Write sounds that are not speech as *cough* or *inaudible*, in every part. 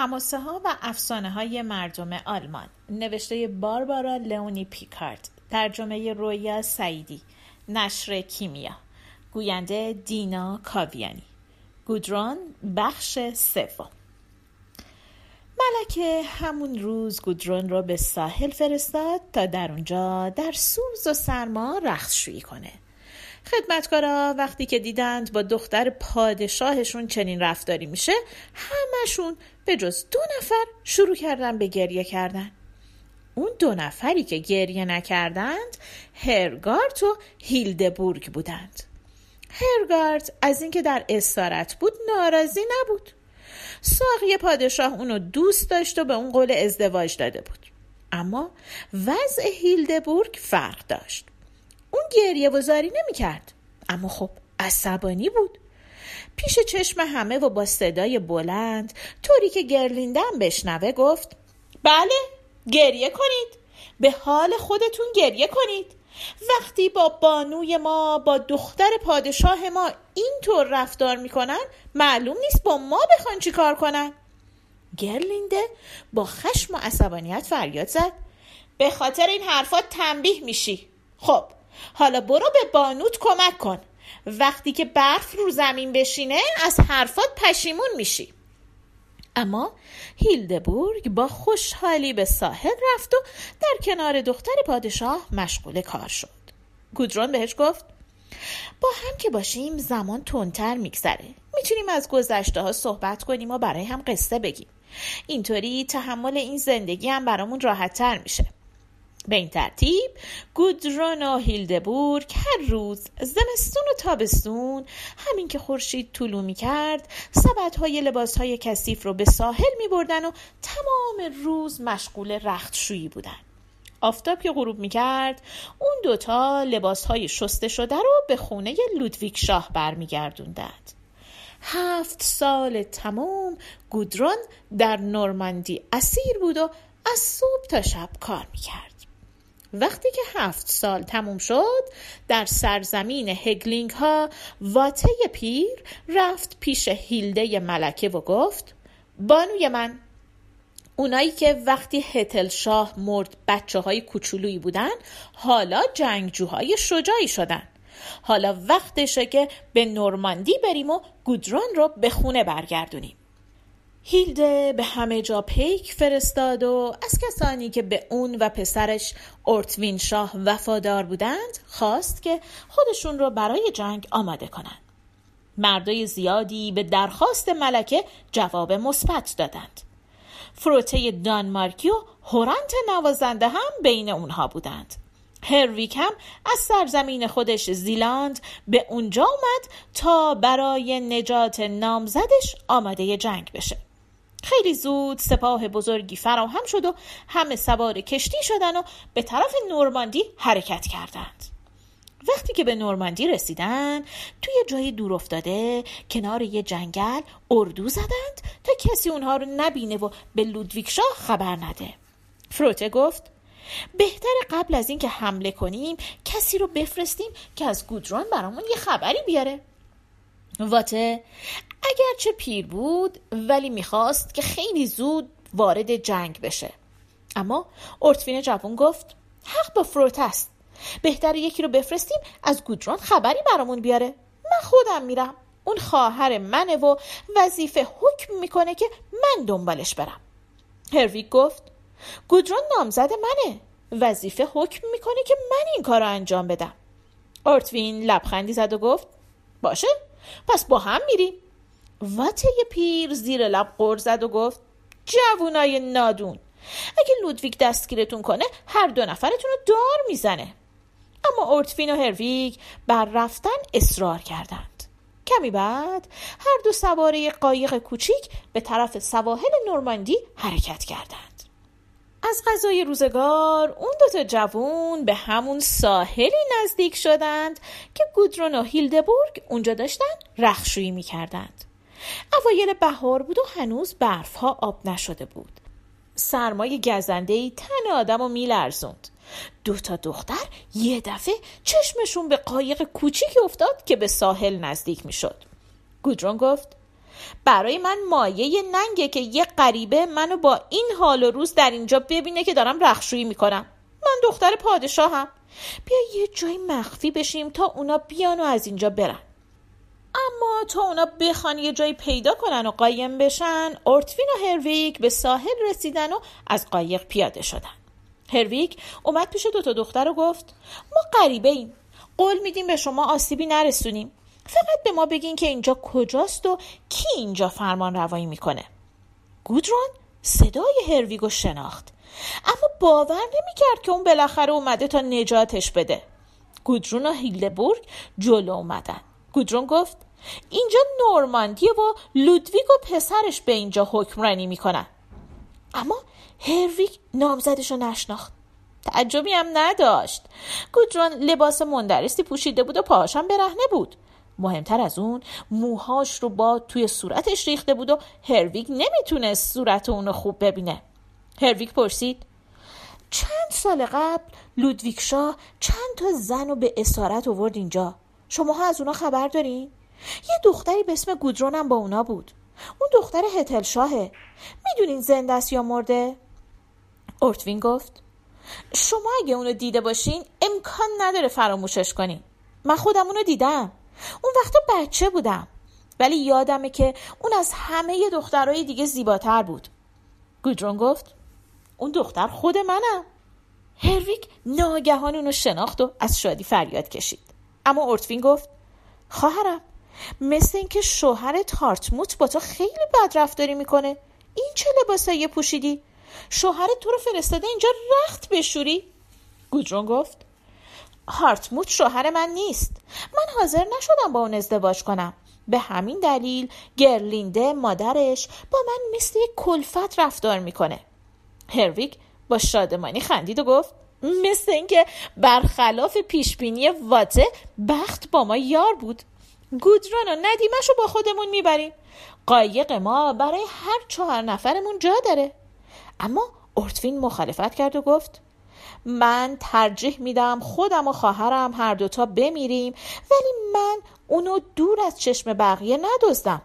هماسه ها و افسانه های مردم آلمان. نوشته باربارا لئونی پیکارد. ترجمه رویا سعیدی. نشر کیمیا. گوینده دینا کاویانی. گودران بخش سوم. ملکه همون روز گودرون را به ساحل فرستاد تا در اونجا در سوز و سرما رختشویی کنه. خدمتکارا وقتی که دیدند با دختر پادشاهشون چنین رفتاری میشه همشون به جز دو نفر شروع کردن به گریه کردن. اون دو نفری که گریه نکردند هرگارت و هیلدبورگ بودند. هرگارد از اینکه در اسارت بود ناراضی نبود. ساقی پادشاه اونو دوست داشت و به اون قول ازدواج داده بود. اما وضع هیلدبورگ فرق داشت. گریه و زاری نمی کرد اما خب عصبانی بود. پیش چشم همه و با صدای بلند طوری که گرلیندم بشنوه گفت بله گریه کنید. به حال خودتون گریه کنید. وقتی با بانوی ما با دختر پادشاه ما اینطور رفتار می‌کنن معلوم نیست با ما بخوان چی کار کنن. گرلینده با خشم و عصبانیت فریاد زد. به خاطر این حرفات تنبیه میشی. خب حالا برو به بانوت کمک کن. وقتی که برف رو زمین بشینه از حرفات پشیمون میشی. اما هیلدبورگ با خوشحالی به ساحل رفت و در کنار دختر پادشاه مشغول کار شد. گودرون بهش گفت با هم که باشیم زمان تندتر میگذره. می‌تونیم از گذشته ها صحبت کنیم و برای هم قصه بگیم. اینطوری تحمل این زندگی هم برامون راحت تر میشه. به این ترتیب گودرون و هیلدبورگ هر روز زمستون و تابستون همین که خورشید طولو می کرد سبت های لباس های کثیف رو به ساحل می بردن و تمام روز مشغول رختشویی بودن آفتاب که غروب می کرد اون دوتا لباس های شسته شده رو به خونه لودویک شاه برمیگردوندند. هفت سال تمام گودرون در نورماندی اسیر بود و از صبح تا شب کار می‌کرد وقتی که هفت سال تموم شد در سرزمین هگلینگ ها واته پیر رفت پیش هیلده ملکه و گفت بانوی من اونایی که وقتی هتل شاه مرد بچه های کوچولویی بودن حالا جنگجوهای شجاعی شدن. حالا وقتشه که به نورماندی بریم و گودرون رو به خونه برگردونیم. هیلده به همه جا پیک فرستاد و از کسانی که به اون و پسرش ارتوین شاه وفادار بودند خواست که خودشون رو برای جنگ آماده کنند. مردای زیادی به درخواست ملکه جواب مثبت دادند. فروته دانمارکی و هورانت نوازنده هم بین اونها بودند. هرویک هم از سرزمین خودش زیلاند به اونجا اومد تا برای نجات نامزدش آماده جنگ بشه. خیلی زود سپاه بزرگی فراهم شد و همه سوار کشتی شدن و به طرف نورماندی حرکت کردند. وقتی که به نورماندی رسیدن توی جای دور افتاده کنار یه جنگل اردو زدند تا کسی اونها رو نبینه و به لودویک شاه خبر نده. فروته گفت بهتر قبل از اینکه حمله کنیم کسی رو بفرستیم که از گودرون برامون یه خبری بیاره. واته اگرچه پیر بود ولی می‌خواست که خیلی زود وارد جنگ بشه. اما ارتفین جوون گفت حق با فروت است. بهتر یکی رو بفرستیم از گودرون خبری برامون بیاره. من خودم میرم. اون خواهر منه و وظیفه حکم می‌کنه که من دنبالش برم. هرویک گفت گودرون نامزد منه. وظیفه حکم می‌کنه که من این کار رو انجام بدم. ارتوین لبخندی زد و گفت باشه پس با هم میریم. واته پیر زیر لب قر زد و گفت جوونای نادون اگه لودویک دستگیرتون کنه هر دو نفرتون رو دار می‌زنه. اما اورتفین و هرویگ بر رفتن اصرار کردند. کمی بعد هر دو سواره قایق کوچیک به طرف سواحل نورماندی حرکت کردند. از غذای روزگار اون دوتا جوون به همون ساحلی نزدیک شدند که گودرون و هیلدبورگ اونجا داشتن رخشویی می‌کردند. اوایل بهار بود و هنوز برفها آب نشده بود. سرمای گزنده تن آدم رو میلرزوند. دو تا دختر یه دفعه چشمشون به قایق کوچیکی افتاد که به ساحل نزدیک می‌شد. گودرون گفت برای من مایه ننگه که یه غریبه منو با این حال و روز در اینجا ببینه که دارم رخشویی می‌کنم. من دختر پادشاهم. بیا یه جای مخفی بشیم تا اونا بیان و از اینجا برن. اما تا اونا بخوان یه جایی پیدا کنن و قایم بشن ارتوین و هرویک به ساحل رسیدن و از قایق پیاده شدن. هرویک اومد پیش دوتا دختر و گفت ما غریبه ایم قول میدیم به شما آسیبی نرسونیم. فقط به ما بگین که اینجا کجاست و کی اینجا فرمان روایی می‌کنه. گودرون صدای هرویگو شناخت. اما باور نمی‌کرد که اون بالاخره اومده تا نجاتش بده. گودرون و هیلدبورگ جلو اومدن. گودرون گفت اینجا نورماندیه و لودویگ و پسرش به اینجا حکمرانی می‌کنن. اما هرویگ نامزدش رو نشناخت. تعجبی هم نداشت. گودرون لباس مندرستی پوشیده بود و پاهاشم برهنه بود. مهمتر از اون موهاش رو با توی صورتش ریخته بود و هرویگ نمی‌تونست صورت اونو خوب ببینه. هرویگ پرسید چند سال قبل لودویک چند تا زن رو به اسارت آورد اینجا؟ شماها از اونا خبر دارین؟ یه دختری به اسم گودرونم با اونا بود. اون دختر هتل شاهه. می‌دونین زنده است یا مرده؟ اورتوین گفت. شما اگه اونو دیده باشین امکان نداره فراموشش کنین. من خودم اونو دیدم. اون وقتا بچه بودم. ولی یادمه که اون از همه دخترهای دیگه زیباتر بود. گودرون گفت اون دختر خود منم. هرویک ناگهان اونو شناخت و از شادی فریاد کشید. اما اورتوین گفت خواهرم مثل اینکه شوهر تارتموت با تو خیلی بد رفتاری می‌کنه. این چه لباسایی پوشیدی؟ شوهر تو رو فرستاده اینجا رخت بشوری؟ گودرون گفت هارتموت شوهر من نیست. من حاضر نشدم با اون ازدواج کنم. به همین دلیل گرلینده مادرش با من مثل یک کلفت رفتار می‌کنه. هرویک با شادمانی خندید و گفت *laughs* مثل اینکه برخلاف پیشبینی واته بخت با ما یار بود. گودران و ندیمش رو با خودمون می‌بریم. قایق ما برای هر چهار نفرمون جا داره. اما ارتوین مخالفت کرد و گفت من ترجیح میدم خودم و خواهرم هر دوتا بمیریم ولی من اونو دور از چشم بقیه ندزدم.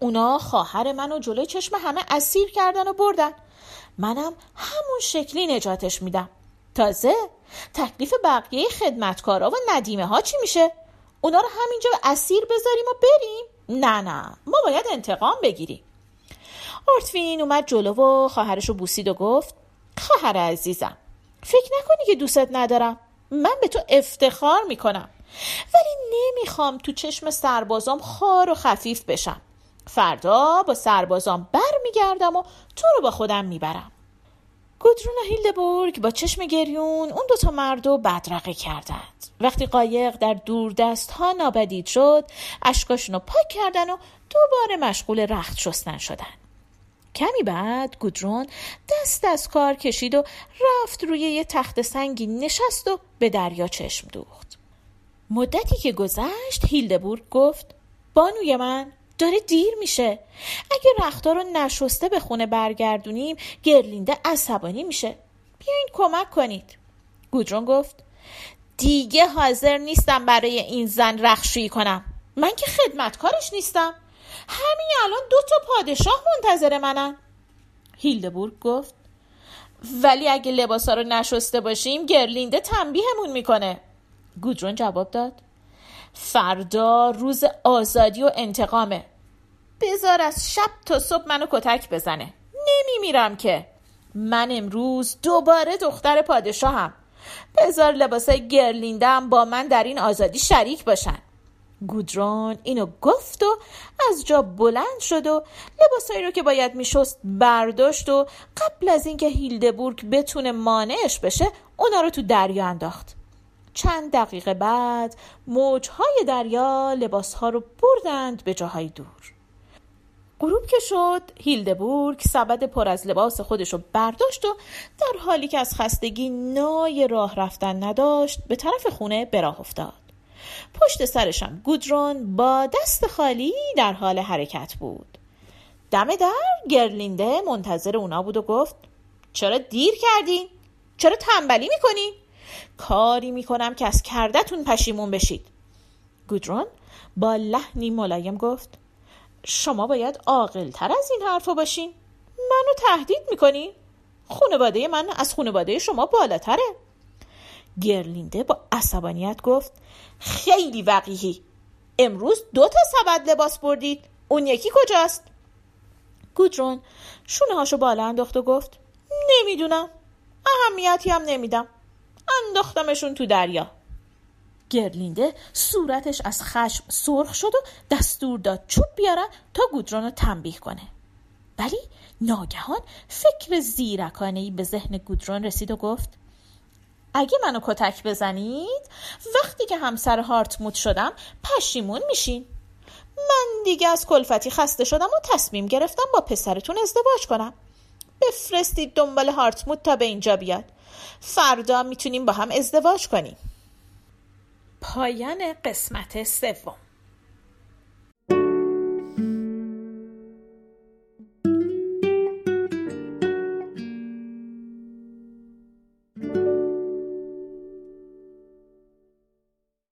اونا خواهر منو جلوی چشم همه اسیر کردن و بردن. منم همون شکلی نجاتش میدم. تازه تکلیف بقیه خدمتکارا و ندیمه ها چی میشه؟ اونا رو همینجا اسیر بذاریم و بریم؟ نه نه ما باید انتقام بگیریم. آرتوین اومد جلو و خواهرش رو بوسید و گفت خواهر عزیزم فکر نکنی که دوستت ندارم. من به تو افتخار می‌کنم. ولی نمی‌خوام تو چشم سربازام خار و خفیف بشم. فردا با سربازام بر میگردم و تو رو با خودم می‌برم. گودرون و هیلدبورگ با چشم گریون اون دوتا مرد رو بدرقه کردند. وقتی قایق در دور دست ها نابدید شد اشکاشون رو پاک کردن و دوباره مشغول رخت شستن شدن. کمی بعد گودرون دست از کار کشید و رفت روی یه تخت سنگی نشست و به دریا چشم دوخت. مدتی که گذشت هیلدبورگ گفت بانوی من داره دیر میشه. اگه رختار رو نشسته به خونه برگردونیم گرلینده عصبانی میشه. بیاین کمک کنید. گودرون گفت دیگه حاضر نیستم برای این زن رخشویی کنم. من که خدمتکارش نیستم. همین الان دو تا پادشاه منتظر منن. هیلدبورگ گفت ولی اگه لباسا رو نشسته باشیم گرلینده تنبیهمون می‌کنه. گودرون جواب داد فردا روز آزادی و انتقامه. بذار از شب تا صبح منو کتک بزنه. نمیمیرم که. من امروز دوباره دختر پادشاهم. بذار لباسای گرلیندم با من در این آزادی شریک باشن. گودرون اینو گفت و از جا بلند شد و لباسایی رو که باید میشست برداشت و قبل از اینکه هیلدبورگ بتونه مانعش بشه اونا رو تو دریا انداخت. چند دقیقه بعد موجهای دریا لباسها رو بردند به جاهای دور غروب که شد هیلدبورگ سبد پر از لباس خودش رو برداشت و در حالی که از خستگی نای راه رفتن نداشت به طرف خونه براه افتاد پشت سرشم گودرون با دست خالی در حال حرکت بود دم در گرلینده منتظر اونا بود و گفت چرا دیر کردین؟ چرا تنبلی می‌کنین؟ کاری می‌کنم که از کردتون پشیمون بشید. گودرون با لحنی ملایم گفت شما باید عاقلتر از این حرفا باشین. منو تهدید می‌کنی؟ خانواده من از خانواده شما بالاتره. گرلینده با عصبانیت گفت خیلی وقیهی امروز دو تا سبد لباس بردید. اون یکی کجاست؟ گودرون شونه هاشو بالا انداخت و گفت نمی‌دونم. اهمیتی هم نمیدم. انداختمشون تو دریا. گرلینده صورتش از خشم سرخ شد و دستور داد چوب بیارن تا گودرون رو تنبیه کنه. ولی ناگهان فکر زیرکانه به ذهن گودرون رسید و گفت اگه منو کتک بزنید وقتی که همسر هارتموت شدم پشیمون میشین. من دیگه از کلفتی خسته شدم و تصمیم گرفتم با پسرتون ازدواج کنم. بفرستید دنبال هارتموت تا به اینجا بیاد. فردا می‌تونیم با هم ازدواج کنیم. پایان قسمت سوم.